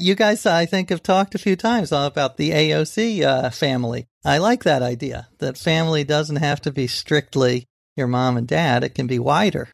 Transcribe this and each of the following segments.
You guys, I think, have talked a few times about the AOC uh, family. I like that idea that family doesn't have to be strictly your mom and dad, it can be wider.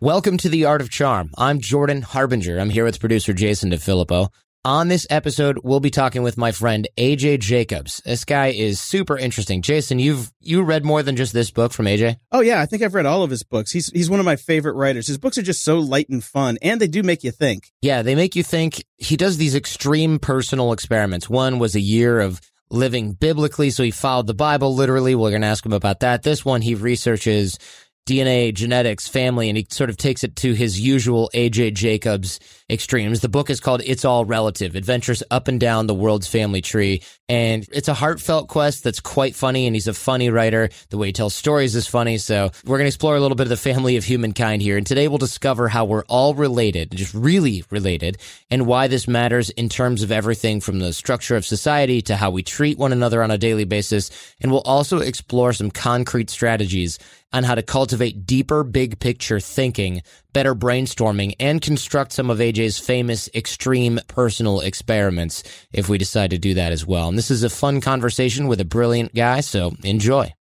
Welcome to The Art of Charm. I'm Jordan Harbinger. I'm here with producer Jason DeFilippo. On this episode, we'll be talking with my friend AJ Jacobs. This guy is super interesting. Jason, you've you read more than just this book from AJ? Oh yeah, I think I've read all of his books. He's he's one of my favorite writers. His books are just so light and fun, and they do make you think. Yeah, they make you think. He does these extreme personal experiments. One was a year of living biblically, so he followed the Bible literally. We're going to ask him about that. This one, he researches DNA, genetics, family, and he sort of takes it to his usual AJ Jacobs extremes. The book is called It's All Relative Adventures Up and Down the World's Family Tree. And it's a heartfelt quest that's quite funny. And he's a funny writer. The way he tells stories is funny. So we're going to explore a little bit of the family of humankind here. And today we'll discover how we're all related, just really related, and why this matters in terms of everything from the structure of society to how we treat one another on a daily basis. And we'll also explore some concrete strategies on how to cultivate deeper big picture thinking, better brainstorming, and construct some of AJ's famous extreme personal experiments if we decide to do that as well. And this is a fun conversation with a brilliant guy, so enjoy.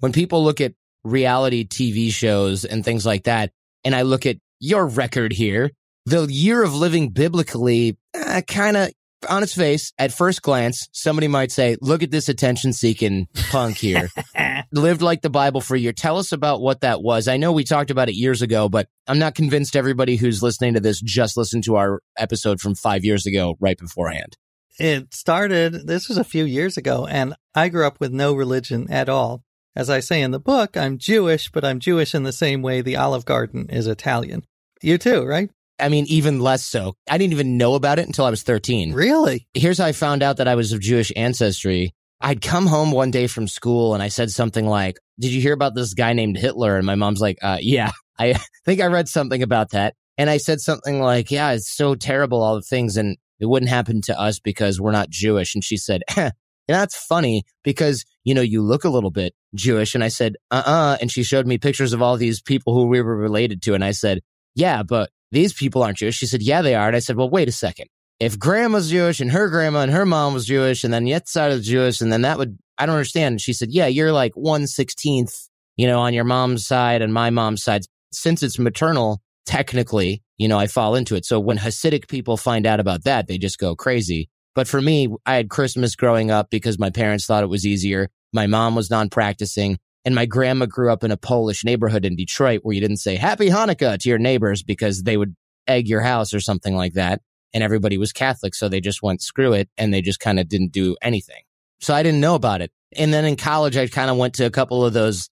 When people look at reality TV shows and things like that, and I look at your record here, the year of living biblically uh, kind of on its face, at first glance, somebody might say, look at this attention seeking punk here. Lived like the Bible for a year. Tell us about what that was. I know we talked about it years ago, but I'm not convinced everybody who's listening to this just listened to our episode from five years ago right beforehand. It started, this was a few years ago, and I grew up with no religion at all. As I say in the book, I'm Jewish, but I'm Jewish in the same way the Olive Garden is Italian. You too, right? I mean, even less so. I didn't even know about it until I was 13. Really? Here's how I found out that I was of Jewish ancestry. I'd come home one day from school and I said something like, Did you hear about this guy named Hitler? And my mom's like, uh, Yeah, I think I read something about that. And I said something like, Yeah, it's so terrible, all the things. And it wouldn't happen to us because we're not Jewish. And she said, eh, That's funny because, you know, you look a little bit Jewish. And I said, Uh uh And she showed me pictures of all these people who we were related to. And I said, Yeah, but these people aren't Jewish. She said, yeah, they are. And I said, well, wait a second. If grandma's Jewish and her grandma and her mom was Jewish and then yet side is Jewish and then that would, I don't understand. And she said, yeah, you're like 116th, you know, on your mom's side and my mom's side. Since it's maternal, technically, you know, I fall into it. So when Hasidic people find out about that, they just go crazy. But for me, I had Christmas growing up because my parents thought it was easier. My mom was non practicing. And my grandma grew up in a Polish neighborhood in Detroit where you didn't say happy Hanukkah to your neighbors because they would egg your house or something like that. And everybody was Catholic. So they just went screw it and they just kind of didn't do anything. So I didn't know about it. And then in college, I kind of went to a couple of those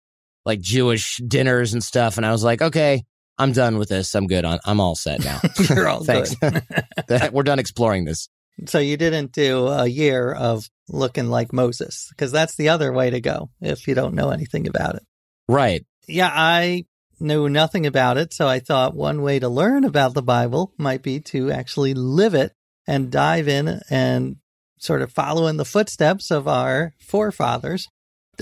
like Jewish dinners and stuff. And I was like, okay, I'm done with this. I'm good. On, I'm all set now. You're all Thanks. We're done exploring this. So you didn't do a year of looking like Moses because that's the other way to go if you don't know anything about it. Right. Yeah, I knew nothing about it. So I thought one way to learn about the Bible might be to actually live it and dive in and sort of follow in the footsteps of our forefathers.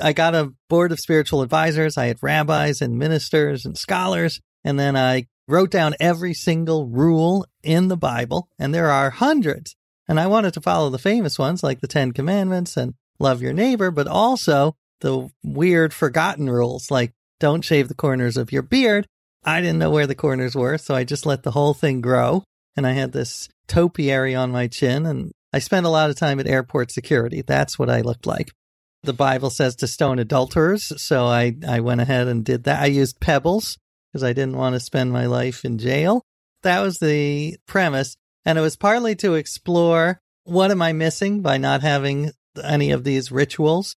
I got a board of spiritual advisors. I had rabbis and ministers and scholars. And then I wrote down every single rule in the Bible. And there are hundreds. And I wanted to follow the famous ones like the Ten Commandments and love your neighbor, but also the weird forgotten rules like don't shave the corners of your beard. I didn't know where the corners were, so I just let the whole thing grow. And I had this topiary on my chin, and I spent a lot of time at airport security. That's what I looked like. The Bible says to stone adulterers, so I, I went ahead and did that. I used pebbles because I didn't want to spend my life in jail. That was the premise. And it was partly to explore what am I missing by not having any of these rituals.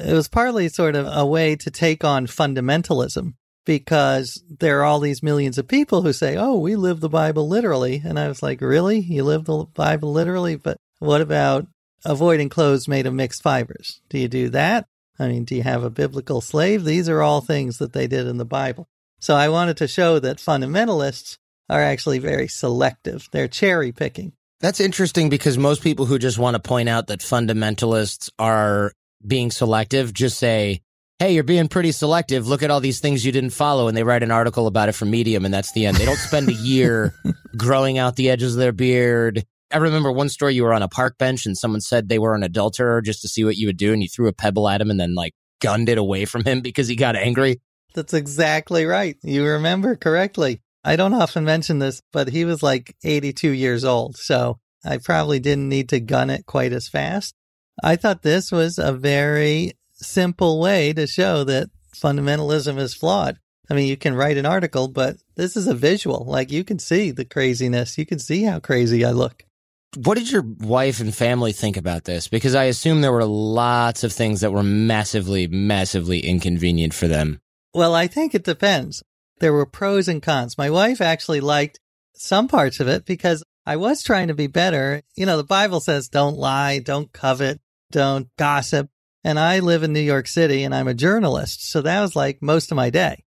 It was partly sort of a way to take on fundamentalism because there are all these millions of people who say, oh, we live the Bible literally. And I was like, really? You live the Bible literally? But what about avoiding clothes made of mixed fibers? Do you do that? I mean, do you have a biblical slave? These are all things that they did in the Bible. So I wanted to show that fundamentalists are actually very selective. They're cherry picking. That's interesting because most people who just want to point out that fundamentalists are being selective just say, hey, you're being pretty selective. Look at all these things you didn't follow. And they write an article about it for Medium, and that's the end. They don't spend a year growing out the edges of their beard. I remember one story you were on a park bench and someone said they were an adulterer just to see what you would do. And you threw a pebble at him and then like gunned it away from him because he got angry. That's exactly right. You remember correctly. I don't often mention this, but he was like 82 years old. So I probably didn't need to gun it quite as fast. I thought this was a very simple way to show that fundamentalism is flawed. I mean, you can write an article, but this is a visual. Like you can see the craziness. You can see how crazy I look. What did your wife and family think about this? Because I assume there were lots of things that were massively, massively inconvenient for them. Well, I think it depends. There were pros and cons. My wife actually liked some parts of it because I was trying to be better. You know, the Bible says don't lie, don't covet, don't gossip. And I live in New York City and I'm a journalist. So that was like most of my day.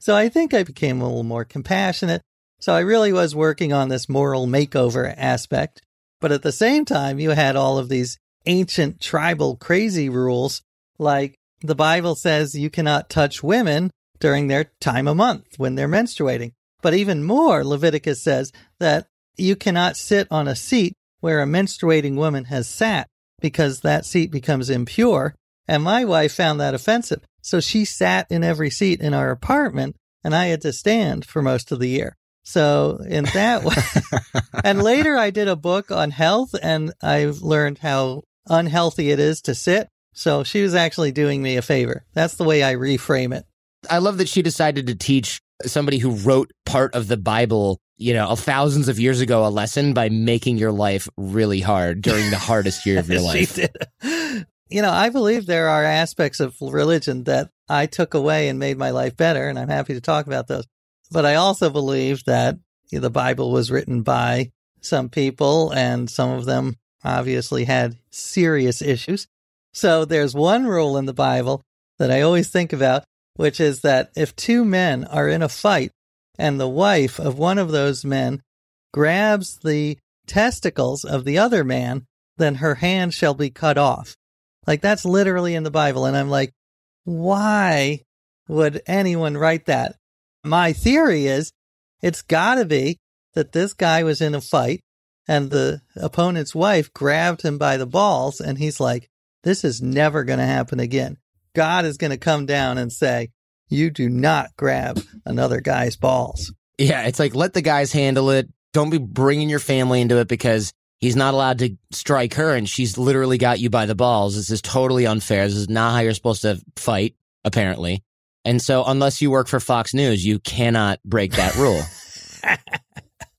So I think I became a little more compassionate. So I really was working on this moral makeover aspect. But at the same time, you had all of these ancient tribal crazy rules, like the Bible says you cannot touch women during their time of month when they're menstruating. But even more, Leviticus says that you cannot sit on a seat where a menstruating woman has sat because that seat becomes impure. And my wife found that offensive. So she sat in every seat in our apartment and I had to stand for most of the year. So in that way, and later I did a book on health and I've learned how unhealthy it is to sit. So she was actually doing me a favor. That's the way I reframe it. I love that she decided to teach somebody who wrote part of the Bible, you know, thousands of years ago, a lesson by making your life really hard during the hardest year of your life. You know, I believe there are aspects of religion that I took away and made my life better, and I'm happy to talk about those. But I also believe that the Bible was written by some people, and some of them obviously had serious issues. So there's one rule in the Bible that I always think about, which is that if two men are in a fight and the wife of one of those men grabs the testicles of the other man, then her hand shall be cut off. Like that's literally in the Bible. And I'm like, why would anyone write that? My theory is it's gotta be that this guy was in a fight and the opponent's wife grabbed him by the balls and he's like, this is never going to happen again. God is going to come down and say, you do not grab another guy's balls. Yeah, it's like let the guys handle it. Don't be bringing your family into it because he's not allowed to strike her and she's literally got you by the balls. This is totally unfair. This is not how you're supposed to fight, apparently. And so, unless you work for Fox News, you cannot break that rule.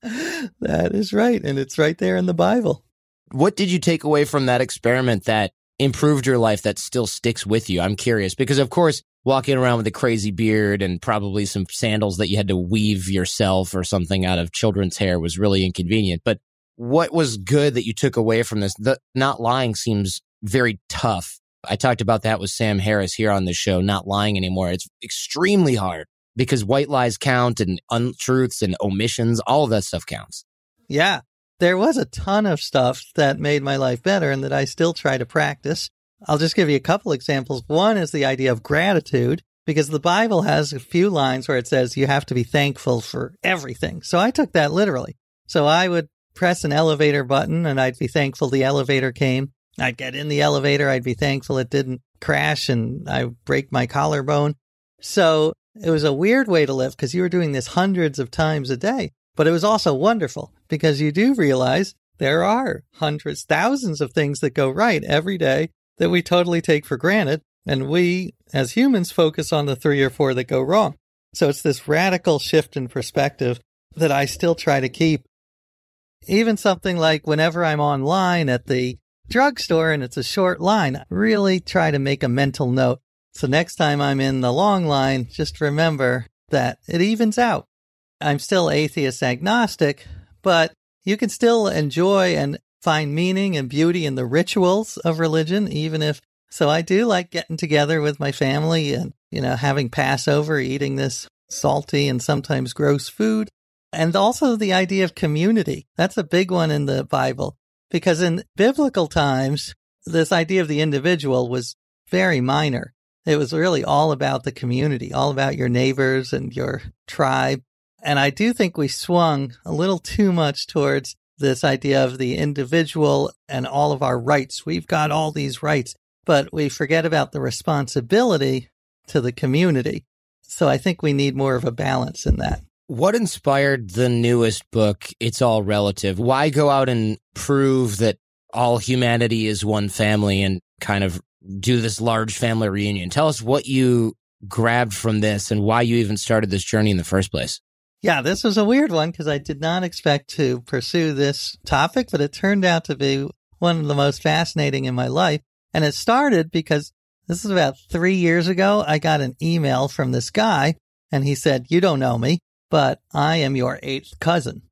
that is right. And it's right there in the Bible. What did you take away from that experiment that improved your life that still sticks with you? I'm curious because, of course, walking around with a crazy beard and probably some sandals that you had to weave yourself or something out of children's hair was really inconvenient. But what was good that you took away from this? The not lying seems very tough. I talked about that with Sam Harris here on the show, not lying anymore. It's extremely hard because white lies count and untruths and omissions, all of that stuff counts. Yeah there was a ton of stuff that made my life better and that I still try to practice. I'll just give you a couple examples. One is the idea of gratitude because the Bible has a few lines where it says you have to be thankful for everything. So I took that literally. So I would press an elevator button and I'd be thankful the elevator came. I'd get in the elevator. I'd be thankful it didn't crash and I break my collarbone. So it was a weird way to live because you were doing this hundreds of times a day. But it was also wonderful because you do realize there are hundreds, thousands of things that go right every day that we totally take for granted. And we, as humans, focus on the three or four that go wrong. So it's this radical shift in perspective that I still try to keep. Even something like whenever I'm online at the drugstore and it's a short line, I really try to make a mental note. So next time I'm in the long line, just remember that it evens out. I'm still atheist agnostic, but you can still enjoy and find meaning and beauty in the rituals of religion, even if. So I do like getting together with my family and, you know, having Passover, eating this salty and sometimes gross food. And also the idea of community. That's a big one in the Bible because in biblical times, this idea of the individual was very minor. It was really all about the community, all about your neighbors and your tribe. And I do think we swung a little too much towards this idea of the individual and all of our rights. We've got all these rights, but we forget about the responsibility to the community. So I think we need more of a balance in that. What inspired the newest book, It's All Relative? Why go out and prove that all humanity is one family and kind of do this large family reunion? Tell us what you grabbed from this and why you even started this journey in the first place. Yeah, this was a weird one because I did not expect to pursue this topic, but it turned out to be one of the most fascinating in my life. And it started because this is about three years ago. I got an email from this guy and he said, You don't know me, but I am your eighth cousin.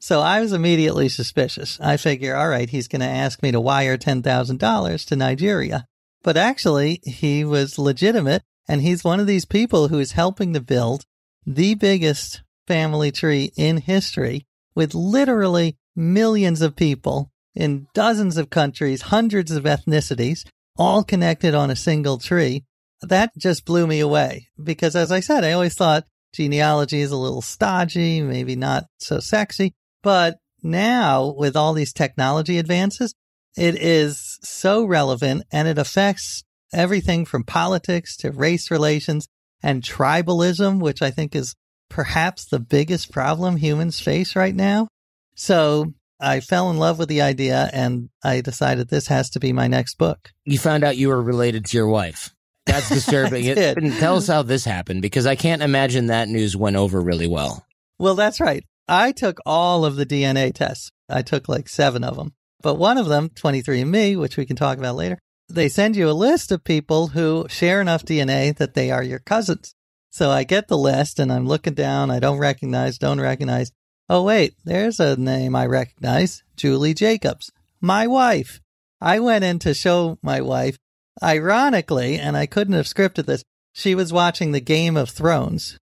So I was immediately suspicious. I figure, all right, he's going to ask me to wire $10,000 to Nigeria. But actually, he was legitimate and he's one of these people who is helping to build the biggest family tree in history with literally millions of people in dozens of countries, hundreds of ethnicities, all connected on a single tree. That just blew me away because as I said, I always thought genealogy is a little stodgy, maybe not so sexy, but now with all these technology advances, it is so relevant and it affects everything from politics to race relations and tribalism, which I think is perhaps the biggest problem humans face right now. So I fell in love with the idea and I decided this has to be my next book. You found out you were related to your wife. That's disturbing. it, tell us how this happened because I can't imagine that news went over really well. Well, that's right. I took all of the DNA tests. I took like seven of them. But one of them, 23andMe, which we can talk about later, they send you a list of people who share enough DNA that they are your cousins. So I get the list and I'm looking down. I don't recognize, don't recognize. Oh, wait, there's a name I recognize Julie Jacobs, my wife. I went in to show my wife. Ironically, and I couldn't have scripted this, she was watching the Game of Thrones.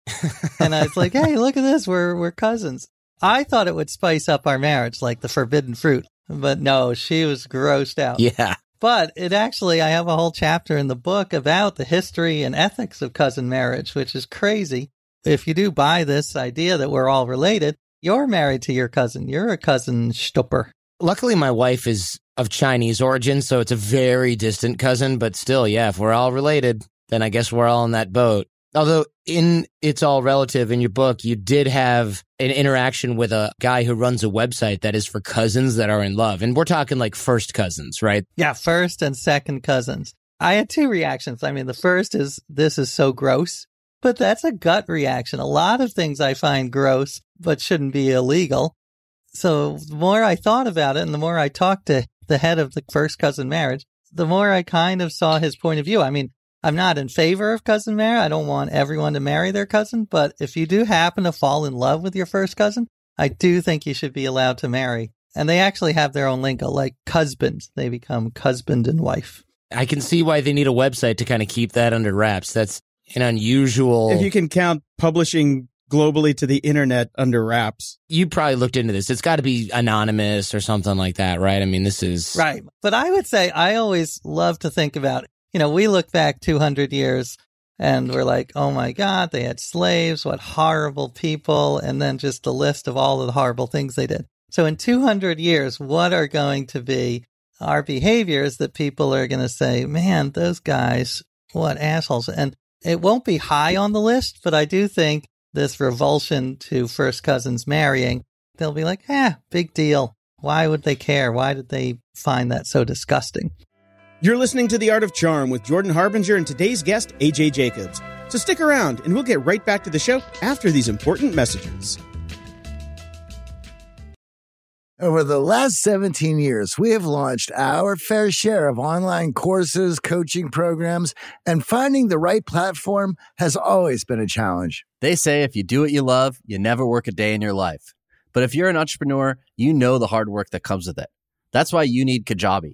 and I was like, hey, look at this. We're, we're cousins. I thought it would spice up our marriage like the forbidden fruit, but no, she was grossed out. Yeah. But it actually, I have a whole chapter in the book about the history and ethics of cousin marriage, which is crazy. If you do buy this idea that we're all related, you're married to your cousin. You're a cousin Stupper. Luckily, my wife is of Chinese origin, so it's a very distant cousin, but still, yeah, if we're all related, then I guess we're all in that boat. Although in It's All Relative in your book, you did have an interaction with a guy who runs a website that is for cousins that are in love. And we're talking like first cousins, right? Yeah, first and second cousins. I had two reactions. I mean, the first is this is so gross, but that's a gut reaction. A lot of things I find gross, but shouldn't be illegal. So the more I thought about it and the more I talked to the head of the first cousin marriage, the more I kind of saw his point of view. I mean, I'm not in favor of cousin marriage. I don't want everyone to marry their cousin, but if you do happen to fall in love with your first cousin, I do think you should be allowed to marry. And they actually have their own lingo, like husband. They become husband and wife. I can see why they need a website to kind of keep that under wraps. That's an unusual. If you can count publishing globally to the internet under wraps. You probably looked into this. It's got to be anonymous or something like that, right? I mean, this is. Right. But I would say I always love to think about you know, we look back 200 years and we're like, oh my God, they had slaves. What horrible people. And then just the list of all of the horrible things they did. So in 200 years, what are going to be our behaviors that people are going to say, man, those guys, what assholes. And it won't be high on the list, but I do think this revulsion to first cousins marrying, they'll be like, eh, big deal. Why would they care? Why did they find that so disgusting? You're listening to The Art of Charm with Jordan Harbinger and today's guest, AJ Jacobs. So stick around and we'll get right back to the show after these important messages. Over the last 17 years, we have launched our fair share of online courses, coaching programs, and finding the right platform has always been a challenge. They say if you do what you love, you never work a day in your life. But if you're an entrepreneur, you know the hard work that comes with it. That's why you need Kajabi.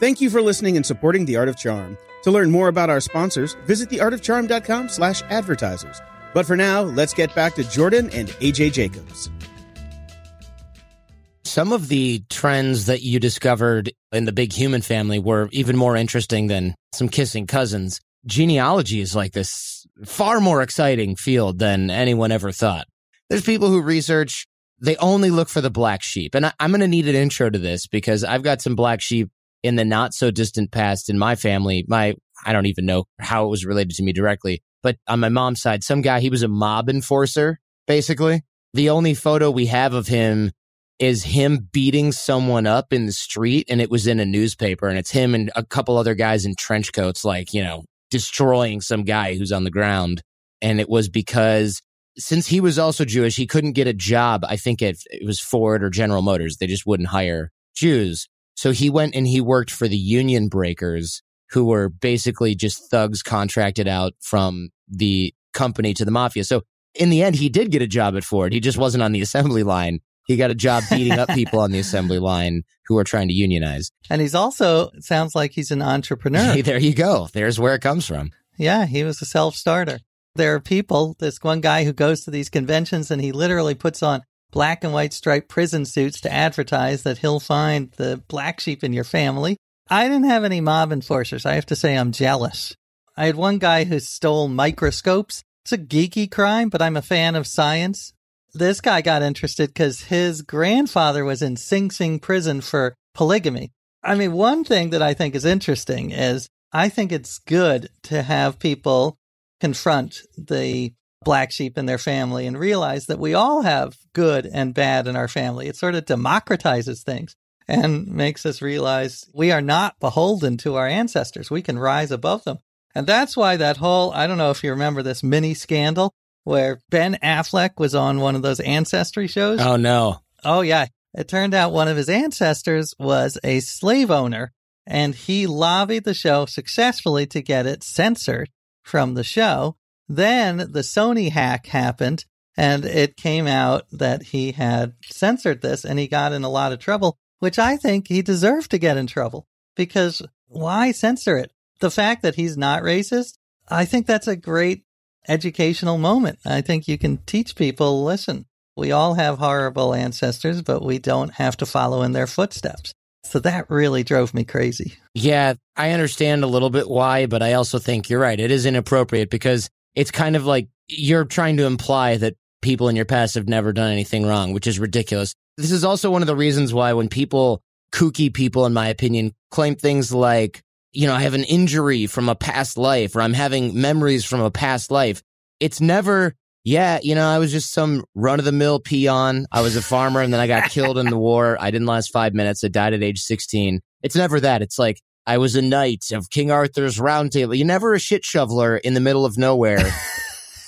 Thank you for listening and supporting The Art of Charm. To learn more about our sponsors, visit theartofcharm.com slash advertisers. But for now, let's get back to Jordan and AJ Jacobs. Some of the trends that you discovered in the big human family were even more interesting than some kissing cousins. Genealogy is like this far more exciting field than anyone ever thought. There's people who research, they only look for the black sheep. And I, am going to need an intro to this because I've got some black sheep in the not so distant past in my family. My, I don't even know how it was related to me directly, but on my mom's side, some guy, he was a mob enforcer, basically. The only photo we have of him is him beating someone up in the street and it was in a newspaper and it's him and a couple other guys in trench coats, like, you know, destroying some guy who's on the ground. And it was because since he was also Jewish, he couldn't get a job. I think it, it was Ford or General Motors. They just wouldn't hire Jews. So he went and he worked for the union breakers who were basically just thugs contracted out from the company to the mafia. So in the end, he did get a job at Ford. He just wasn't on the assembly line. He got a job beating up people on the assembly line who are trying to unionize. And he's also, sounds like he's an entrepreneur. Hey, there you go. There's where it comes from. Yeah, he was a self starter. There are people, this one guy who goes to these conventions and he literally puts on black and white striped prison suits to advertise that he'll find the black sheep in your family. I didn't have any mob enforcers. I have to say I'm jealous. I had one guy who stole microscopes. It's a geeky crime, but I'm a fan of science. This guy got interested because his grandfather was in Sing Sing prison for polygamy. I mean, one thing that I think is interesting is I think it's good to have people confront the black sheep in their family and realize that we all have good and bad in our family. It sort of democratizes things and makes us realize we are not beholden to our ancestors. We can rise above them. And that's why that whole, I don't know if you remember this mini scandal where Ben Affleck was on one of those ancestry shows. Oh, no. Oh, yeah. It turned out one of his ancestors was a slave owner and he lobbied the show successfully to get it censored from the show. Then the Sony hack happened and it came out that he had censored this and he got in a lot of trouble, which I think he deserved to get in trouble because why censor it? The fact that he's not racist, I think that's a great educational moment. I think you can teach people, listen, we all have horrible ancestors, but we don't have to follow in their footsteps. So that really drove me crazy. Yeah, I understand a little bit why, but I also think you're right. It is inappropriate because it's kind of like you're trying to imply that people in your past have never done anything wrong, which is ridiculous. This is also one of the reasons why when people, kooky people, in my opinion, claim things like, you know, I have an injury from a past life or I'm having memories from a past life. It's never, yeah, you know, I was just some run of the mill peon. I was a farmer and then I got killed in the war. I didn't last five minutes. I died at age 16. It's never that. It's like, I was a knight of King Arthur's round table. You're never a shit shoveler in the middle of nowhere.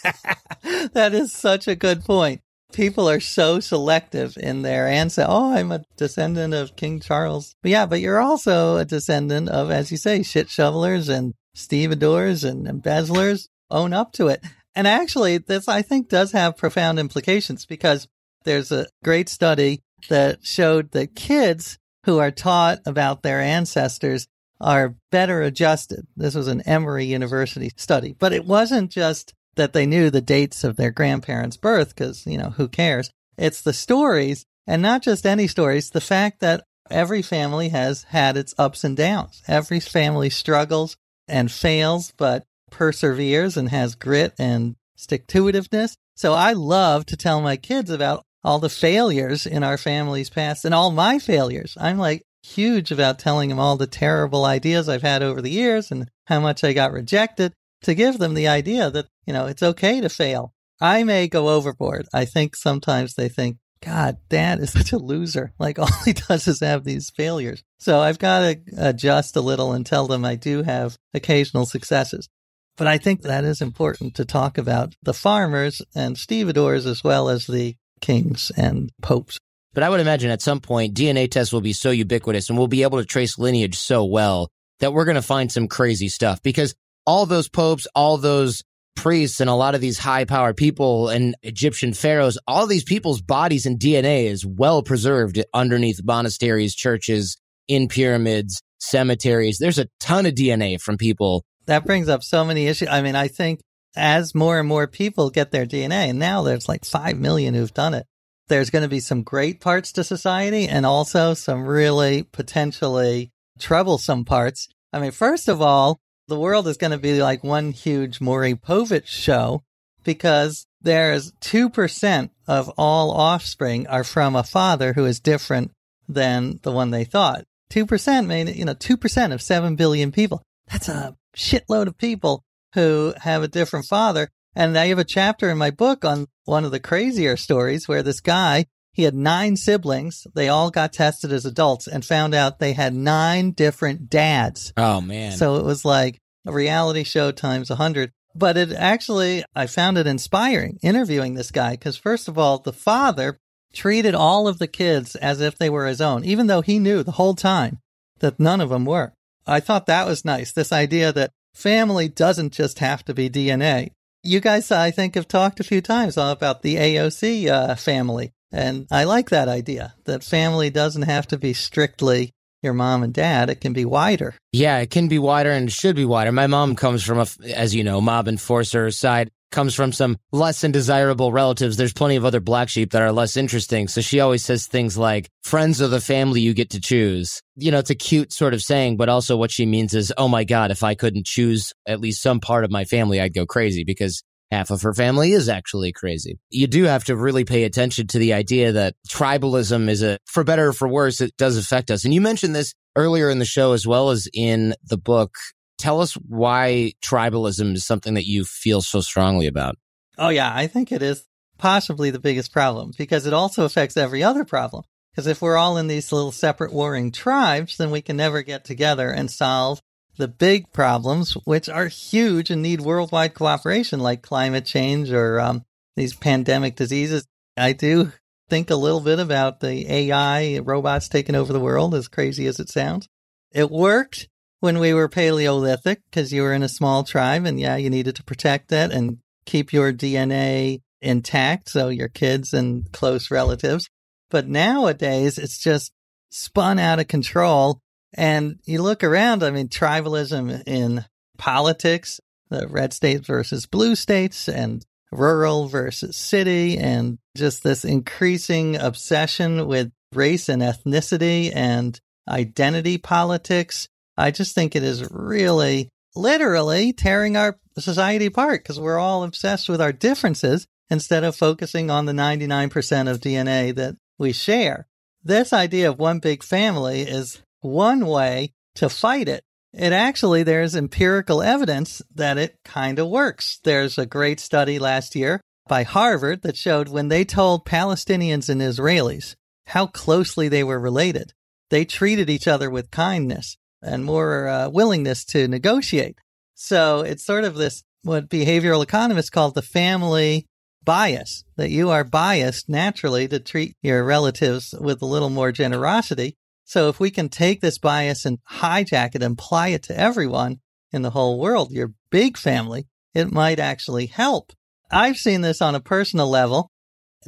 that is such a good point. People are so selective in their answer. Oh, I'm a descendant of King Charles. But yeah, but you're also a descendant of, as you say, shit shovelers and stevedores and embezzlers. Own up to it. And actually, this I think does have profound implications because there's a great study that showed that kids who are taught about their ancestors are better adjusted. This was an Emory University study, but it wasn't just that they knew the dates of their grandparents' birth because, you know, who cares? It's the stories and not just any stories, the fact that every family has had its ups and downs. Every family struggles and fails, but perseveres and has grit and stick to itiveness. So I love to tell my kids about all the failures in our family's past and all my failures. I'm like huge about telling them all the terrible ideas I've had over the years and how much I got rejected to give them the idea that, you know, it's okay to fail. I may go overboard. I think sometimes they think, God, dad is such a loser. Like all he does is have these failures. So I've got to adjust a little and tell them I do have occasional successes. But I think that is important to talk about the farmers and stevedores as well as the kings and popes. But I would imagine at some point DNA tests will be so ubiquitous and we'll be able to trace lineage so well that we're going to find some crazy stuff because all those popes, all those priests and a lot of these high power people and Egyptian pharaohs, all these people's bodies and DNA is well preserved underneath monasteries, churches, in pyramids, cemeteries. There's a ton of DNA from people. That brings up so many issues. I mean, I think as more and more people get their DNA, and now there's like 5 million who've done it, there's going to be some great parts to society and also some really potentially troublesome parts. I mean, first of all, the world is going to be like one huge Maury Povich show because there's 2% of all offspring are from a father who is different than the one they thought. 2% mean, you know, 2% of 7 billion people. That's a shitload of people who have a different father. And I have a chapter in my book on one of the crazier stories where this guy, he had nine siblings. They all got tested as adults and found out they had nine different dads. Oh, man. So it was like a reality show times a hundred. But it actually, I found it inspiring interviewing this guy because, first of all, the father treated all of the kids as if they were his own, even though he knew the whole time that none of them were. I thought that was nice. This idea that family doesn't just have to be DNA. You guys, I think, have talked a few times about the AOC uh, family. And I like that idea that family doesn't have to be strictly your mom and dad. It can be wider. Yeah, it can be wider and should be wider. My mom comes from a, as you know, mob enforcer side comes from some less than desirable relatives. There's plenty of other black sheep that are less interesting. So she always says things like, friends of the family you get to choose. You know, it's a cute sort of saying, but also what she means is, oh my God, if I couldn't choose at least some part of my family, I'd go crazy because half of her family is actually crazy. You do have to really pay attention to the idea that tribalism is a, for better or for worse, it does affect us. And you mentioned this earlier in the show as well as in the book tell us why tribalism is something that you feel so strongly about. Oh, yeah. I think it is possibly the biggest problem because it also affects every other problem. Because if we're all in these little separate warring tribes, then we can never get together and solve the big problems, which are huge and need worldwide cooperation, like climate change or um, these pandemic diseases. I do think a little bit about the AI robots taking over the world, as crazy as it sounds. It worked when we were Paleolithic because you were in a small tribe and yeah, you needed to protect it and keep your DNA intact. So your kids and close relatives. But nowadays it's just spun out of control. And you look around, I mean, tribalism in politics, the red states versus blue states and rural versus city and just this increasing obsession with race and ethnicity and identity politics I just think it is really literally tearing our society apart because we're all obsessed with our differences instead of focusing on the 99% of DNA that we share. This idea of one big family is one way to fight it. It actually, there's empirical evidence that it kind of works. There's a great study last year by Harvard that showed when they told Palestinians and Israelis how closely they were related, they treated each other with kindness and more uh, willingness to negotiate. So it's sort of this, what behavioral economists call the family bias, that you are biased naturally to treat your relatives with a little more generosity. So if we can take this bias and hijack it and apply it to everyone in the whole world, your big family, it might actually help. I've seen this on a personal level.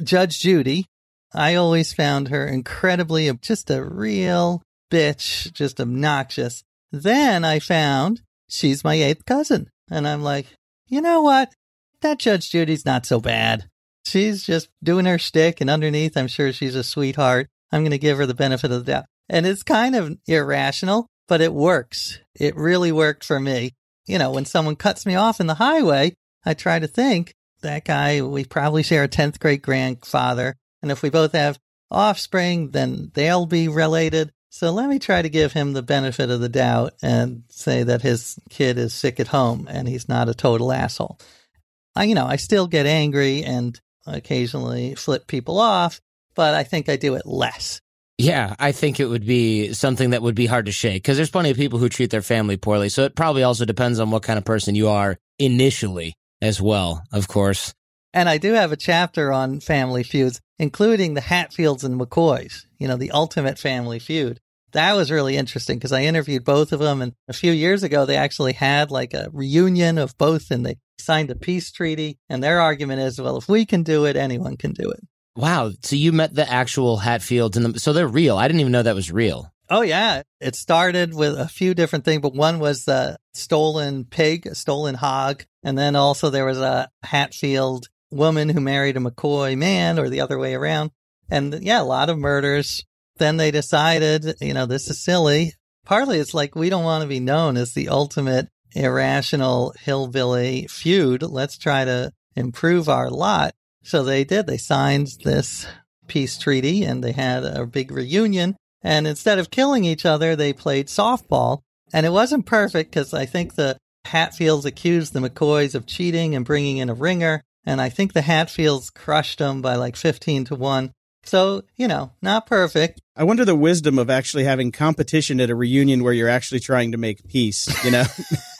Judge Judy, I always found her incredibly just a real bitch, just obnoxious. Then I found she's my eighth cousin. And I'm like, you know what? That Judge Judy's not so bad. She's just doing her shtick, and underneath, I'm sure she's a sweetheart. I'm going to give her the benefit of the doubt. And it's kind of irrational, but it works. It really worked for me. you know, when someone cuts me off in the highway, I try to think that guy, we probably share a 10th great grandfather. And if we both have offspring, then they'll be related. So let me try to give him the benefit of the doubt and say that his kid is sick at home and he's not a total asshole. I, you know, I still get angry and occasionally flip people off, but I think I do it less. Yeah, I think it would be something that would be hard to shake because there's plenty of people who treat their family poorly. So it probably also depends on what kind of person you are initially as well, of course. And I do have a chapter on family feuds, including the Hatfields and McCoys, you know, the ultimate family feud. That was really interesting because I interviewed both of them. And a few years ago, they actually had like a reunion of both and they signed a peace treaty. And their argument is, well, if we can do it, anyone can do it. Wow. So you met the actual Hatfields and the, so they're real. I didn't even know that was real. Oh yeah, it started with a few different things, but one was the stolen pig, stolen hog, and then also there was a Hatfield woman who married a McCoy man, or the other way around, and yeah, a lot of murders. Then they decided, you know, this is silly. Partly, it's like we don't want to be known as the ultimate irrational hillbilly feud. Let's try to improve our lot. So they did. They signed this peace treaty and they had a big reunion. And instead of killing each other, they played softball. And it wasn't perfect because I think the Hatfields accused the McCoys of cheating and bringing in a ringer. And I think the Hatfields crushed them by like 15 to 1. So, you know, not perfect. I wonder the wisdom of actually having competition at a reunion where you're actually trying to make peace, you know?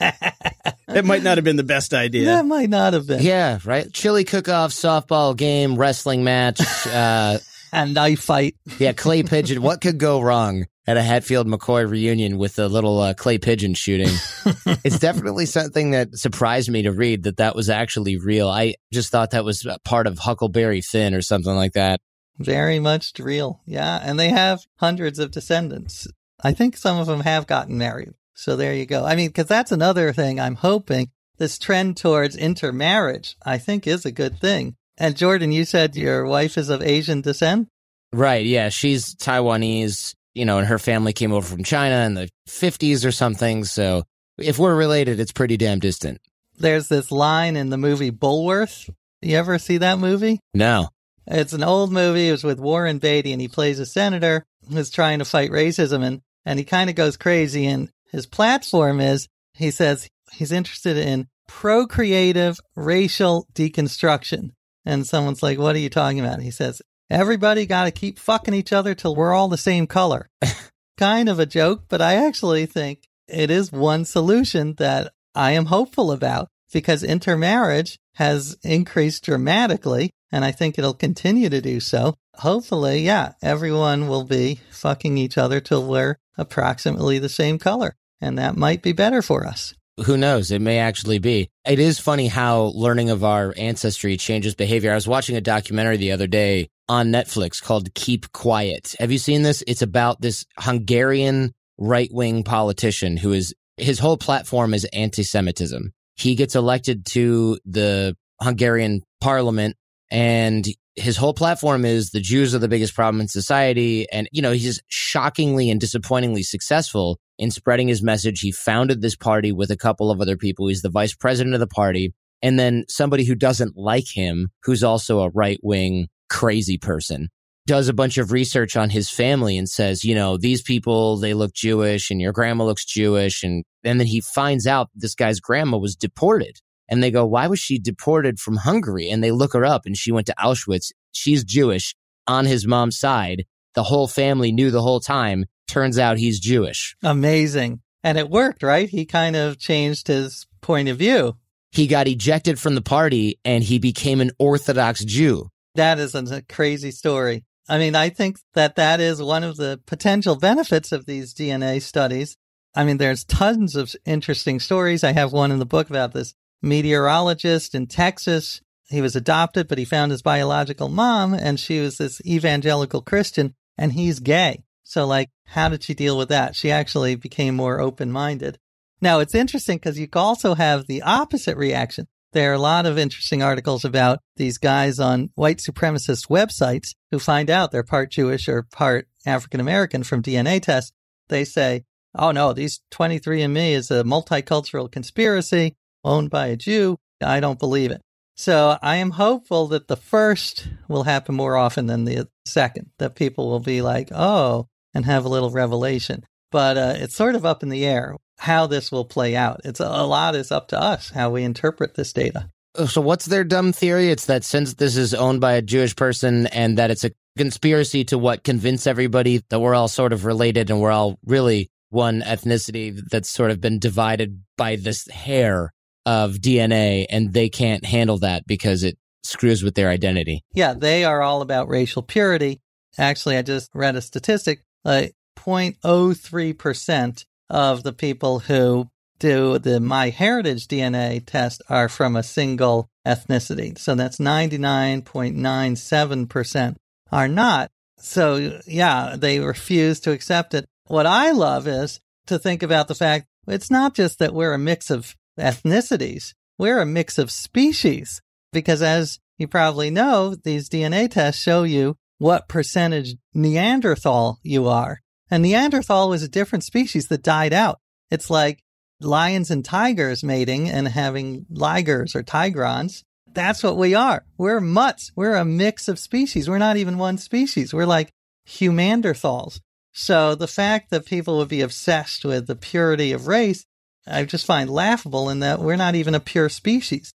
it might not have been the best idea. That might not have been. Yeah, right. Chili cook off, softball game, wrestling match, uh, and knife fight. yeah, clay pigeon. What could go wrong at a Hatfield McCoy reunion with a little uh, clay pigeon shooting? it's definitely something that surprised me to read that that was actually real. I just thought that was part of Huckleberry Finn or something like that. Very much real. Yeah. And they have hundreds of descendants. I think some of them have gotten married. So there you go. I mean, because that's another thing I'm hoping this trend towards intermarriage, I think is a good thing. And Jordan, you said your wife is of Asian descent? Right. Yeah. She's Taiwanese, you know, and her family came over from China in the 50s or something. So if we're related, it's pretty damn distant. There's this line in the movie Bulworth. You ever see that movie? No. It's an old movie. It was with Warren Beatty, and he plays a senator who's trying to fight racism, and, and he kind of goes crazy. And his platform is he says he's interested in procreative racial deconstruction. And someone's like, What are you talking about? He says, Everybody got to keep fucking each other till we're all the same color. kind of a joke, but I actually think it is one solution that I am hopeful about because intermarriage has increased dramatically and I think it'll continue to do so. Hopefully, yeah, everyone will be fucking each other till we're approximately the same color and that might be better for us who knows? It may actually be. It is funny how learning of our ancestry changes behavior. I was watching a documentary the other day on Netflix called Keep Quiet. Have you seen this? It's about this Hungarian right wing politician who is, his whole platform is anti Semitism. He gets elected to the Hungarian parliament and his whole platform is the Jews are the biggest problem in society. And, you know, he's shockingly and disappointingly successful in spreading his message. He founded this party with a couple of other people. He's the vice president of the party. And then somebody who doesn't like him, who's also a right wing crazy person, does a bunch of research on his family and says, you know, these people, they look Jewish and your grandma looks Jewish. And, and then he finds out this guy's grandma was deported and they go, why was she deported from Hungary? And they look her up and she went to Auschwitz. She's Jewish on his mom's side. The whole family knew the whole time. Turns out he's Jewish. Amazing. And it worked, right? He kind of changed his point of view. He got ejected from the party and he became an Orthodox Jew. That is a crazy story. I mean, I think that that is one of the potential benefits of these DNA studies. I mean, there's tons of interesting stories. I have one in the book about this meteorologist in Texas. He was adopted, but he found his biological mom and she was this evangelical Christian and he's gay. So like, how did she deal with that? She actually became more open minded. Now it's interesting because you also have the opposite reaction. There are a lot of interesting articles about these guys on white supremacist websites who find out they're part Jewish or part African American from DNA tests. They say, oh no, these 23andMe is a multicultural conspiracy owned by a Jew. I don't believe it. So I am hopeful that the first will happen more often than the second, that people will be like, oh, and have a little revelation. But uh, it's sort of up in the air how this will play out. It's a, a lot is up to us how we interpret this data. Oh, So what's their dumb theory? It's that since this is owned by a Jewish person and that it's a conspiracy to what convince everybody that we're all sort of related and we're all really one ethnicity that's sort of been divided by this hair of DNA and they can't handle that because it screws with their identity. Yeah, they are all about racial purity. Actually, I just read a statistic like 0.03% of the people who do the MyHeritage DNA test are from a single ethnicity. So that's 99.97% are not. So yeah, they refuse to accept it. What I love is to think about the fact it's not just that we're a mix of ethnicities. We're a mix of species because as you probably know, these DNA tests show you what percentage Neanderthal you are. And Neanderthal was a different species that died out. It's like lions and tigers mating and having ligers or tigrons. That's what we are. We're mutts. We're a mix of species. We're not even one species. We're like humanderthals. So the fact that people would be obsessed with the purity of race, I just find laughable in that we're not even a pure species.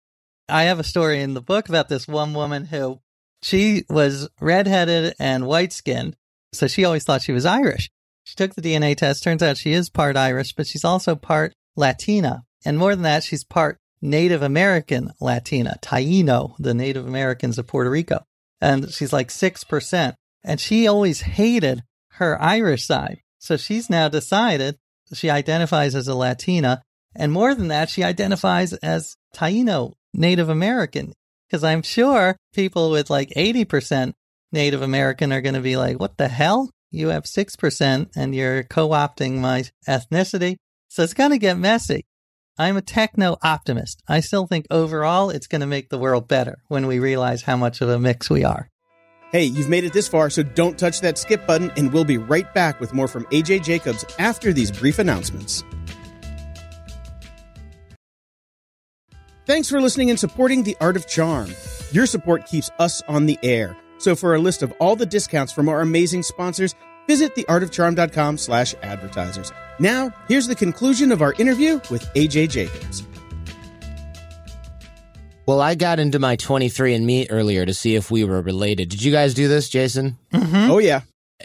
I have a story in the book about this one woman who she was redheaded and white skinned. So she always thought she was Irish. She took the DNA test. Turns out she is part Irish, but she's also part Latina. And more than that, she's part Native American Latina, Taino, the Native Americans of Puerto Rico. And she's like 6%. And she always hated her Irish side. So she's now decided she identifies as a Latina. And more than that, she identifies as Taino, Native American. Because I'm sure people with like 80% Native American are going to be like, what the hell? You have 6% and you're co opting my ethnicity. So it's going to get messy. I'm a techno optimist. I still think overall it's going to make the world better when we realize how much of a mix we are. Hey, you've made it this far, so don't touch that skip button, and we'll be right back with more from AJ Jacobs after these brief announcements. Thanks for listening and supporting The Art of Charm. Your support keeps us on the air. So for a list of all the discounts from our amazing sponsors, visit theartofcharm.com slash advertisers. Now, here's the conclusion of our interview with AJ Jacobs. Well, I got into my 23andMe earlier to see if we were related. Did you guys do this, Jason? Mm-hmm. Oh, yeah.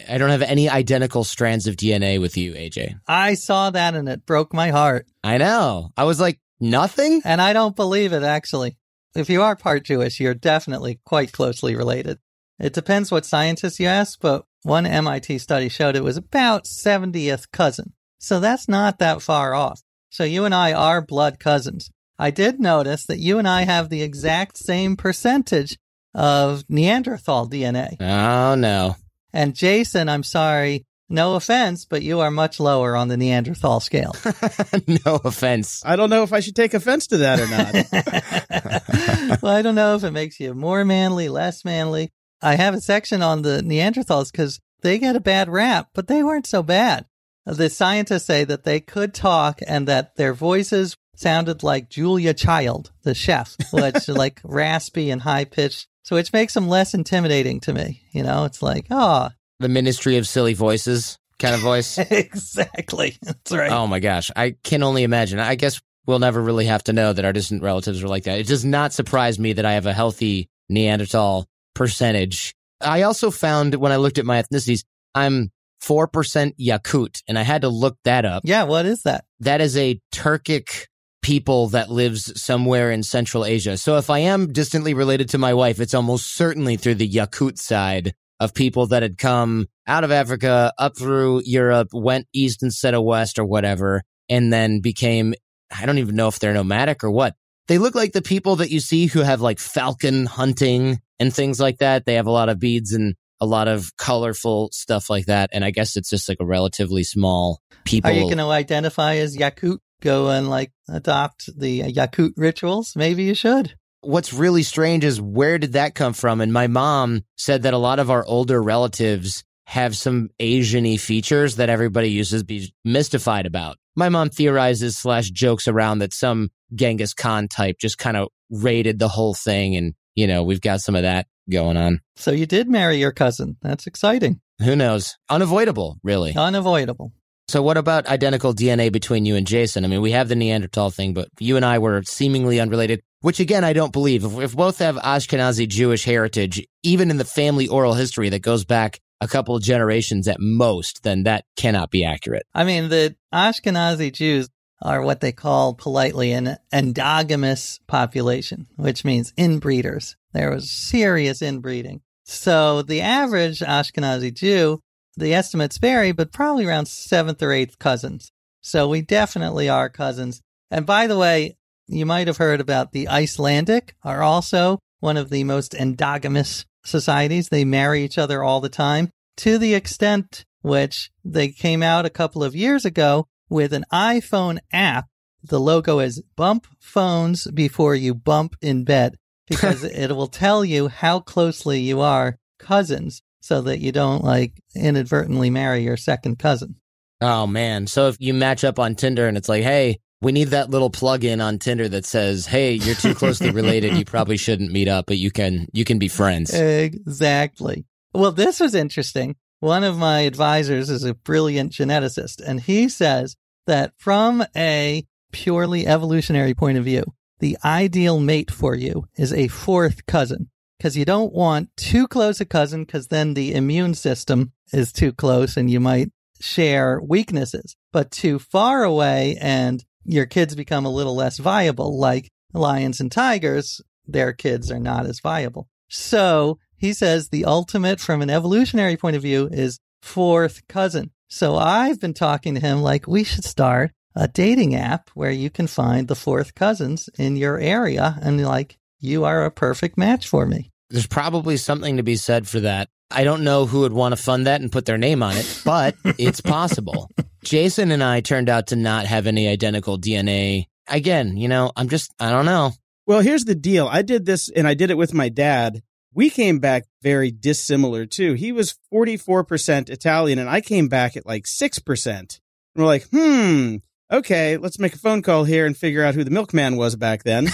I don't have any identical strands of DNA with you, AJ. I saw that and it broke my heart. I know. I was like, nothing? And I don't believe it, actually. If you are part Jewish, you're definitely quite closely related. It depends what scientists you ask, but one MIT study showed it was about 70th cousin. So that's not that far off. So you and I are blood cousins. I did notice that you and I have the exact same percentage of Neanderthal DNA. Oh, no. And Jason, I'm sorry, no offense, but you are much lower on the Neanderthal scale. no offense. I don't know if I should take offense to that or not. well, I don't know if it makes you more manly, less manly. I have a section on the Neanderthals because they get a bad rap, but they weren't so bad. The scientists say that they could talk and that their voices sounded like Julia Child, the chef, which like raspy and high pitched. So which makes them less intimidating to me. You know, it's like, oh, The Ministry of Silly Voices kind of voice. exactly. That's right. oh my gosh. I can only imagine. I guess we'll never really have to know that our distant relatives are like that. It does not surprise me that I have a healthy Neanderthal percentage. I also found when I looked at my ethnicities, I'm 4% Yakut, and I had to look that up. Yeah, what is that? That is a Turkic people that lives somewhere in Central Asia. So if I am distantly related to my wife, it's almost certainly through the Yakut side of people that had come out of Africa, up through Europe, went east instead of west or whatever, and then became, I don't even know if they're nomadic or what. They look like the people that you see who have like falcon hunting and things like that. They have a lot of beads and a lot of colorful stuff like that. And I guess it's just like a relatively small people. Are you going to identify as Yakut? Go and like adopt the Yakut rituals? Maybe you should. what's really strange is where did that come from? And my mom said that a lot of our older relatives have some Asian-y features that everybody uses to be mystified about. My mom theorizes slash jokes around that some Genghis Khan type just kind of raided the whole thing. And, you know, we've got some of that going on. So you did marry your cousin. That's exciting. Who knows? Unavoidable, really. Unavoidable. So what about identical DNA between you and Jason? I mean, we have the Neanderthal thing, but you and I were seemingly unrelated, which again, I don't believe. If, if both have Ashkenazi Jewish heritage, even in the family oral history that goes back a couple of generations at most, then that cannot be accurate. I mean, the Ashkenazi Jews are what they call politely an endogamous population, which means inbreeders. There was serious inbreeding. So the average Ashkenazi Jew, the estimates vary, but probably around seventh or eighth cousins. So we definitely are cousins. And by the way, you might have heard about the Icelandic are also one of the most endogamous societies. They marry each other all the time to the extent which they came out a couple of years ago with an iPhone app. The logo is bump phones before you bump in bed because it will tell you how closely you are cousins so that you don't like inadvertently marry your second cousin. Oh man. So if you match up on Tinder and it's like, hey, we need that little plug-in on Tinder that says, "Hey, you're too closely related. You probably shouldn't meet up, but you can you can be friends." Exactly. Well, this was interesting. One of my advisors is a brilliant geneticist, and he says that from a purely evolutionary point of view, the ideal mate for you is a fourth cousin because you don't want too close a cousin because then the immune system is too close and you might share weaknesses, but too far away and your kids become a little less viable. Like lions and tigers, their kids are not as viable. So he says the ultimate from an evolutionary point of view is fourth cousin. So I've been talking to him like we should start a dating app where you can find the fourth cousins in your area and like you are a perfect match for me. There's probably something to be said for that. I don't know who would want to fund that and put their name on it, but it's possible. Jason and I turned out to not have any identical DNA. Again, you know, I'm just, I don't know. Well, here's the deal. I did this and I did it with my dad. We came back very dissimilar too. He was 44% Italian and I came back at like 6%. And we're like, hmm, okay, let's make a phone call here and figure out who the milkman was back then.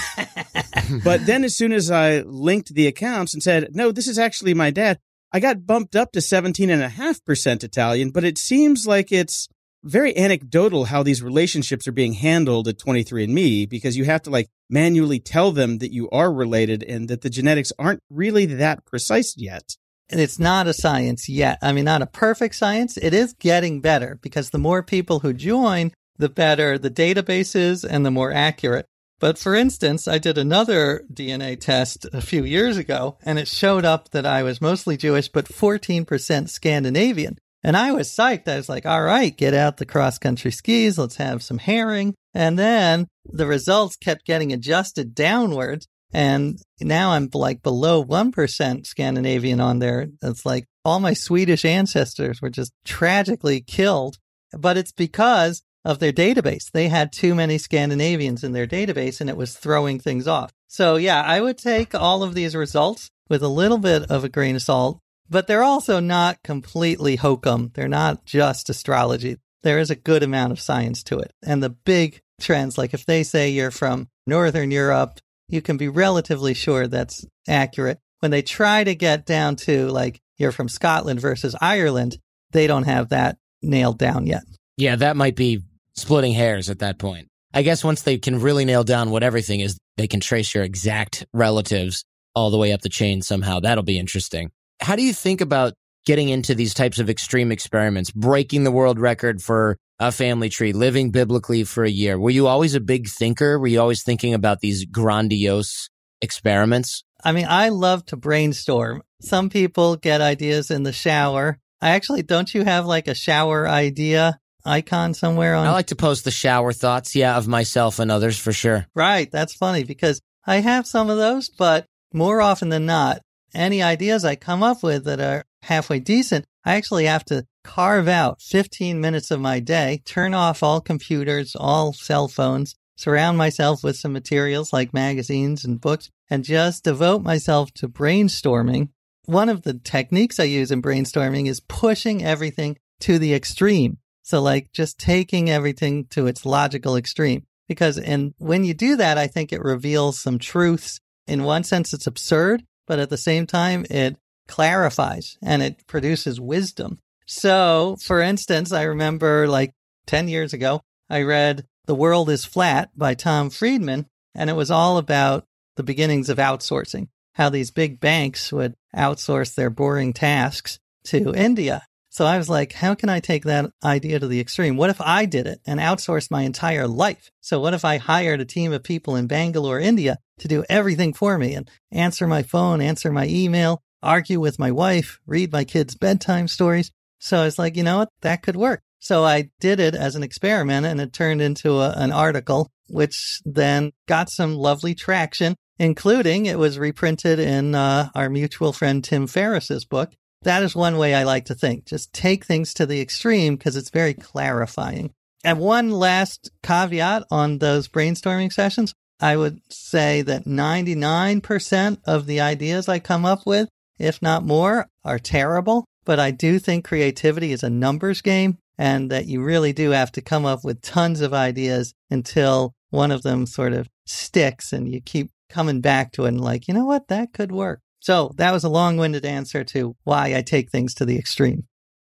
but then as soon as I linked the accounts and said, no, this is actually my dad, I got bumped up to 17.5% Italian, but it seems like it's very anecdotal how these relationships are being handled at 23andMe because you have to like manually tell them that you are related and that the genetics aren't really that precise yet. And it's not a science yet. I mean, not a perfect science. It is getting better because the more people who join, the better the database is and the more accurate. But for instance, I did another DNA test a few years ago and it showed up that I was mostly Jewish, but 14% Scandinavian. And I was psyched. I was like, all right, get out the cross country skis. Let's have some herring. And then the results kept getting adjusted downwards. And now I'm like below 1% Scandinavian on there. It's like all my Swedish ancestors were just tragically killed. But it's because of their database. They had too many Scandinavians in their database and it was throwing things off. So yeah, I would take all of these results with a little bit of a grain of salt, but they're also not completely hokum. They're not just astrology. There is a good amount of science to it. And the big trends, like if they say you're from Northern Europe, you can be relatively sure that's accurate. When they try to get down to like you're from Scotland versus Ireland, they don't have that nailed down yet. Yeah, that might be splitting hairs at that point. I guess once they can really nail down what everything is, they can trace your exact relatives all the way up the chain somehow. That'll be interesting. How do you think about getting into these types of extreme experiments, breaking the world record for a family tree, living biblically for a year? Were you always a big thinker? Were you always thinking about these grandiose experiments? I mean, I love to brainstorm. Some people get ideas in the shower. I actually, don't you have like a shower idea icon somewhere on? I like to post the shower thoughts, yeah, of myself and others for sure. Right. That's funny because I have some of those, but more often than not, any ideas I come up with that are halfway decent, I actually have to carve out 15 minutes of my day, turn off all computers, all cell phones, surround myself with some materials like magazines and books, and just devote myself to brainstorming one of the techniques I use in brainstorming is pushing everything to the extreme. So like just taking everything to its logical extreme. Because and when you do that, I think it reveals some truths. In one sense, it's absurd, but at the same time, it clarifies and it produces wisdom. So for instance, I remember like 10 years ago, I read The World is Flat by Tom Friedman, and it was all about the beginnings of outsourcing, how these big banks would outsource their boring tasks to India. So I was like, how can I take that idea to the extreme? What if I did it and outsourced my entire life? So what if I hired a team of people in Bangalore, India to do everything for me and answer my phone, answer my email, argue with my wife, read my kids' bedtime stories? So I was like, you know what? That could work. So I did it as an experiment and it turned into a, an article, which then got some lovely traction, including it was reprinted in uh, our mutual friend Tim Ferriss's book. That is one way I like to think. Just take things to the extreme because it's very clarifying. And one last caveat on those brainstorming sessions. I would say that 99% of the ideas I come up with, if not more, are terrible. But I do think creativity is a numbers game and that you really do have to come up with tons of ideas until one of them sort of sticks and you keep coming back to it and like, you know what, that could work. So that was a long winded answer to why I take things to the extreme.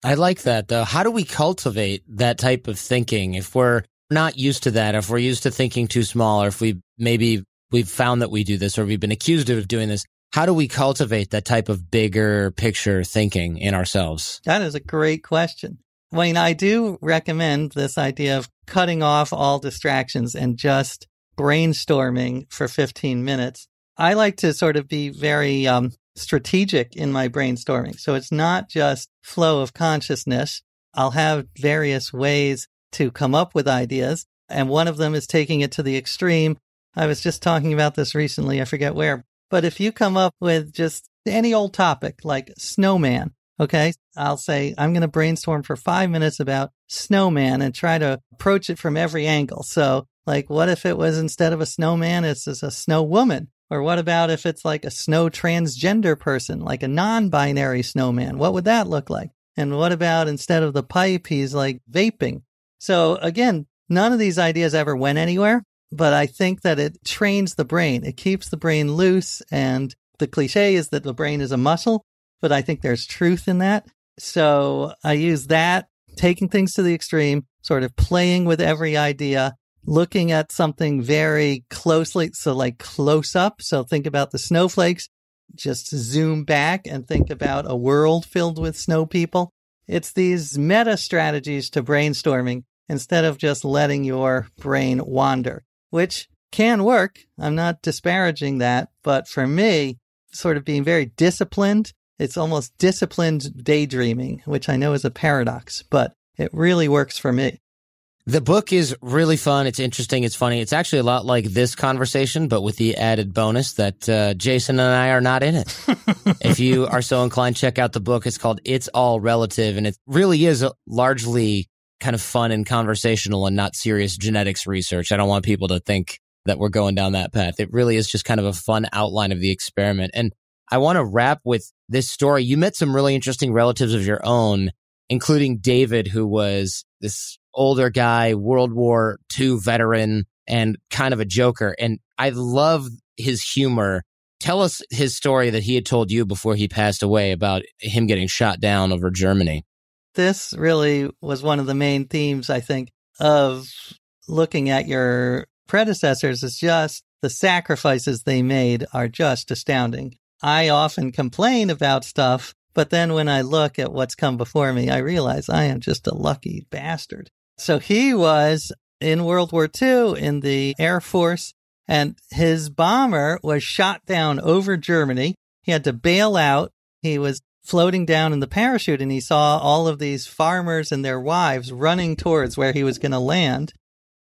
I like that though. How do we cultivate that type of thinking if we're not used to that, if we're used to thinking too small, or if we maybe we've found that we do this or we've been accused of doing this? How do we cultivate that type of bigger picture thinking in ourselves? That is a great question. Wayne, I do recommend this idea of cutting off all distractions and just brainstorming for 15 minutes. I like to sort of be very um, strategic in my brainstorming. So it's not just flow of consciousness. I'll have various ways to come up with ideas. And one of them is taking it to the extreme. I was just talking about this recently. I forget where, but if you come up with just any old topic like snowman, okay, I'll say, I'm going to brainstorm for five minutes about snowman and try to approach it from every angle. So like, what if it was instead of a snowman, it's just a snow woman? Or what about if it's like a snow transgender person, like a non binary snowman? What would that look like? And what about instead of the pipe, he's like vaping? So again, none of these ideas ever went anywhere, but I think that it trains the brain. It keeps the brain loose. And the cliche is that the brain is a muscle, but I think there's truth in that. So I use that, taking things to the extreme, sort of playing with every idea, looking at something very closely. So like close up. So think about the snowflakes, just zoom back and think about a world filled with snow people. It's these meta strategies to brainstorming instead of just letting your brain wander, which can work. I'm not disparaging that. But for me, sort of being very disciplined, it's almost disciplined daydreaming, which I know is a paradox, but it really works for me. The book is really fun. It's interesting. It's funny. It's actually a lot like this conversation, but with the added bonus that uh, Jason and I are not in it. if you are so inclined, check out the book. It's called It's All Relative, and it really is largely kind of fun and conversational and not serious genetics research. I don't want people to think that we're going down that path. It really is just kind of a fun outline of the experiment. And I want to wrap with this story. You met some really interesting relatives of your own, including David, who was this older guy, World War II veteran, and kind of a joker. And I love his humor. Tell us his story that he had told you before he passed away about him getting shot down over Germany. This really was one of the main themes, I think, of looking at your predecessors is just the sacrifices they made are just astounding. I often complain about stuff, but then when I look at what's come before me, I realize I am just a lucky bastard. So he was in World War II in the Air Force, and his bomber was shot down over Germany. He had to bail out. He was floating down in the parachute and he saw all of these farmers and their wives running towards where he was going to land.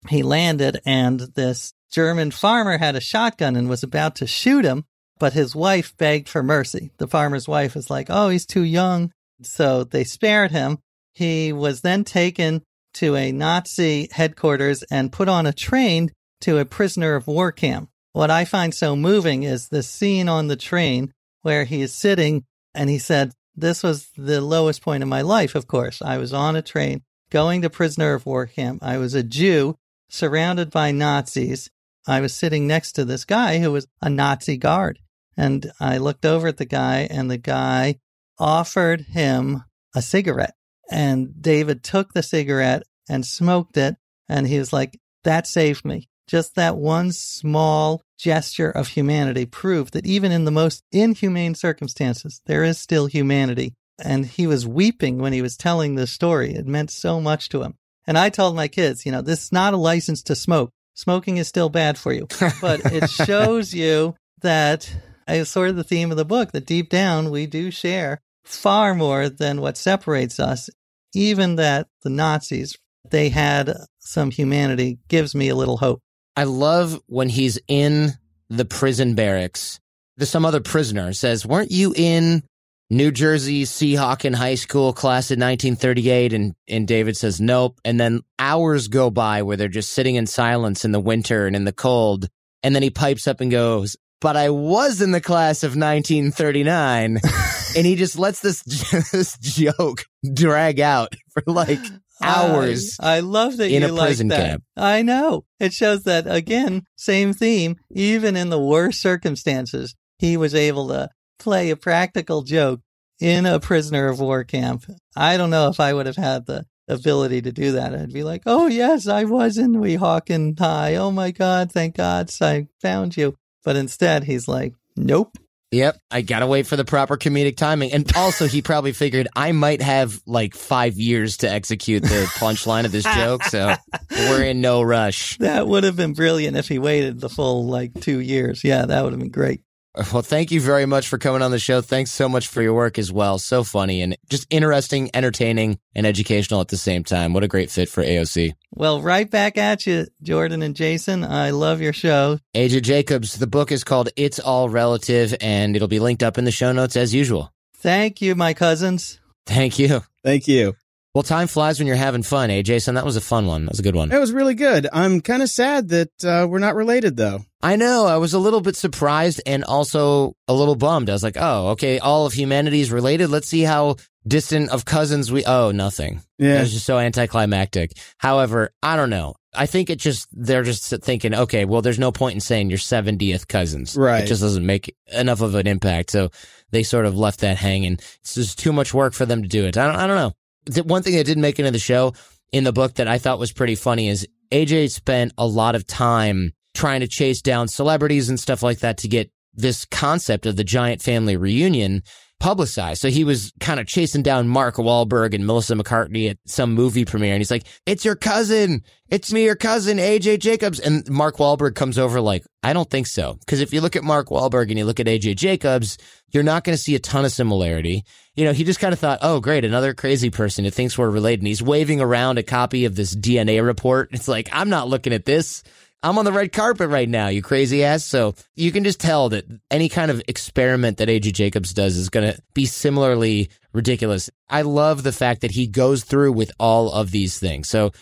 He landed and this German farmer had a shotgun and was about to shoot him, but his wife begged for mercy. The farmer's wife was like, Oh, he's too young. So they spared him. He was then taken to a Nazi headquarters and put on a train to a prisoner of war camp. What I find so moving is the scene on the train where he is sitting And he said, This was the lowest point in my life, of course. I was on a train going to prisoner of war camp. I was a Jew surrounded by Nazis. I was sitting next to this guy who was a Nazi guard. And I looked over at the guy, and the guy offered him a cigarette. And David took the cigarette and smoked it. And he was like, That saved me. Just that one small gesture of humanity proved that even in the most inhumane circumstances, there is still humanity. And he was weeping when he was telling this story. It meant so much to him. And I told my kids, you know, this is not a license to smoke. Smoking is still bad for you, but it shows you that it's sort of the theme of the book that deep down we do share far more than what separates us. Even that the Nazis, they had some humanity gives me a little hope. I love when he's in the prison barracks. There's some other prisoner says, "Weren't you in New Jersey Weehawken High School class in 1938?" And and David says, "Nope." And then hours go by where they're just sitting in silence in the winter and in the cold. And then he pipes up and goes, "But I was in the class of 1939." and he just lets this this joke drag out for like hours. I, I love that in a prison camp. I know. It shows that again, same theme. Even in the worst circumstances, he was able to play a practical joke in a prisoner of war camp. I don't know if I would have had the ability to do that. I'd be like, "Oh yes, I was in Weehawken High. Oh my God, thank God I found you." But instead, he's like, "Nope." Yep, I gotta wait for the proper comedic timing. And also, he probably figured I might have like five years to execute the punchline of this joke, so we're in no rush. That would have been brilliant if he waited the full like two years. Yeah, that would have been great. Well, thank you very much for coming on the show. Thanks so much for your work as well. So funny and just interesting, entertaining, and educational at the same time. What a great fit for AOC. Well, right back at you, Jordan and Jason. I love your show. AJ Jacobs, the book is called It's All Relative, and it'll be linked up in the show notes as usual. Thank you, my cousins. Thank you. Thank you. Well, time flies when you're having fun, eh, Jason? That was a fun one. That was a good one. That was really good. I'm kind of sad that uh, we're not related, though. I know. I was a little bit surprised and also a little bummed. I was like, oh, okay, all of humanity is related. Let's see how distant of cousins we. Oh, nothing. Yeah. It was just so anticlimactic. However, I don't know. I think it just, they're just thinking, okay, well, there's no point in saying you're 70th cousins. Right. It just doesn't make enough of an impact. So they sort of left that hanging. It's just too much work for them to do it. I don't, I don't know. The one thing that didn't make it into the show in the book that I thought was pretty funny is AJ spent a lot of time trying to chase down celebrities and stuff like that to get this concept of the giant family reunion publicized. So he was kind of chasing down Mark Wahlberg and Melissa McCarthy at some movie premiere. And he's like, it's your cousin. It's me, your cousin, AJ Jacobs. And Mark Wahlberg comes over like, I don't think so. Cause if you look at Mark Wahlberg and you look at AJ Jacobs, you're not going to see a ton of similarity. You know, he just kind of thought, oh, great, another crazy person who thinks we're related. And he's waving around a copy of this DNA report. It's like, I'm not looking at this. I'm on the red carpet right now, you crazy ass. So you can just tell that any kind of experiment that AJ Jacobs does is going to be similarly ridiculous. I love the fact that he goes through with all of these things. So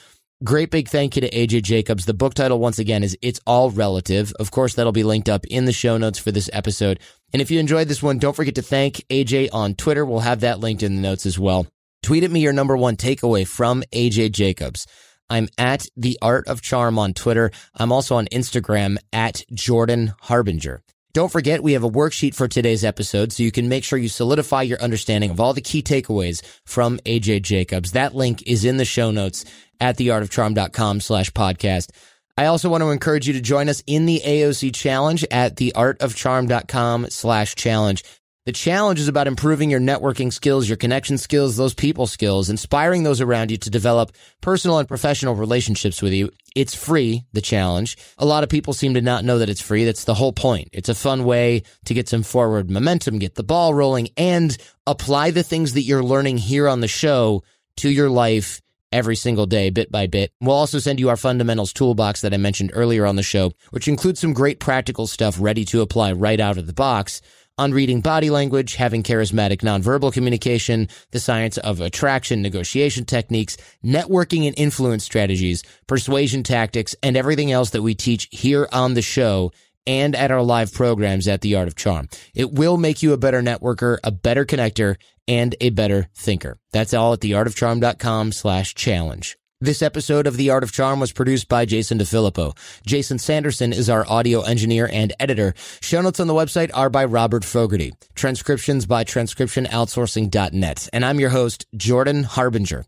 great big thank you to AJ Jacobs. The book title, once again, is It's All Relative. Of course, that'll be linked up in the show notes for this episode. And if you enjoyed this one, don't forget to thank AJ on Twitter. We'll have that linked in the notes as well. Tweet at me your number one takeaway from AJ Jacobs. I'm at the art of charm on Twitter. I'm also on Instagram at Jordan Harbinger. Don't forget, we have a worksheet for today's episode so you can make sure you solidify your understanding of all the key takeaways from AJ Jacobs. That link is in the show notes at theartofcharm.com slash podcast. I also want to encourage you to join us in the AOC challenge at theartofcharm.com slash challenge. The challenge is about improving your networking skills, your connection skills, those people skills, inspiring those around you to develop personal and professional relationships with you. It's free, the challenge. A lot of people seem to not know that it's free. That's the whole point. It's a fun way to get some forward momentum, get the ball rolling, and apply the things that you're learning here on the show to your life every single day, bit by bit. We'll also send you our fundamentals toolbox that I mentioned earlier on the show, which includes some great practical stuff ready to apply right out of the box on reading body language, having charismatic nonverbal communication, the science of attraction, negotiation techniques, networking and influence strategies, persuasion tactics, and everything else that we teach here on the show and at our live programs at The Art of Charm. It will make you a better networker, a better connector, and a better thinker. That's all at theartofcharm.com slash challenge. This episode of The Art of Charm was produced by Jason DeFilippo. Jason Sanderson is our audio engineer and editor. Show notes on the website are by Robert Fogarty. Transcriptions by transcriptionoutsourcing.net. And I'm your host, Jordan Harbinger.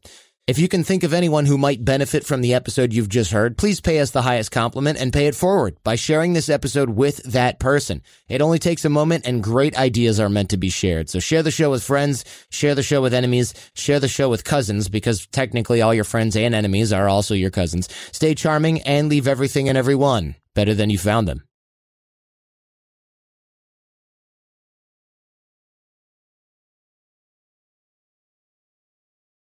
If you can think of anyone who might benefit from the episode you've just heard, please pay us the highest compliment and pay it forward by sharing this episode with that person. It only takes a moment and great ideas are meant to be shared. So share the show with friends, share the show with enemies, share the show with cousins because technically all your friends and enemies are also your cousins. Stay charming and leave everything and everyone better than you found them.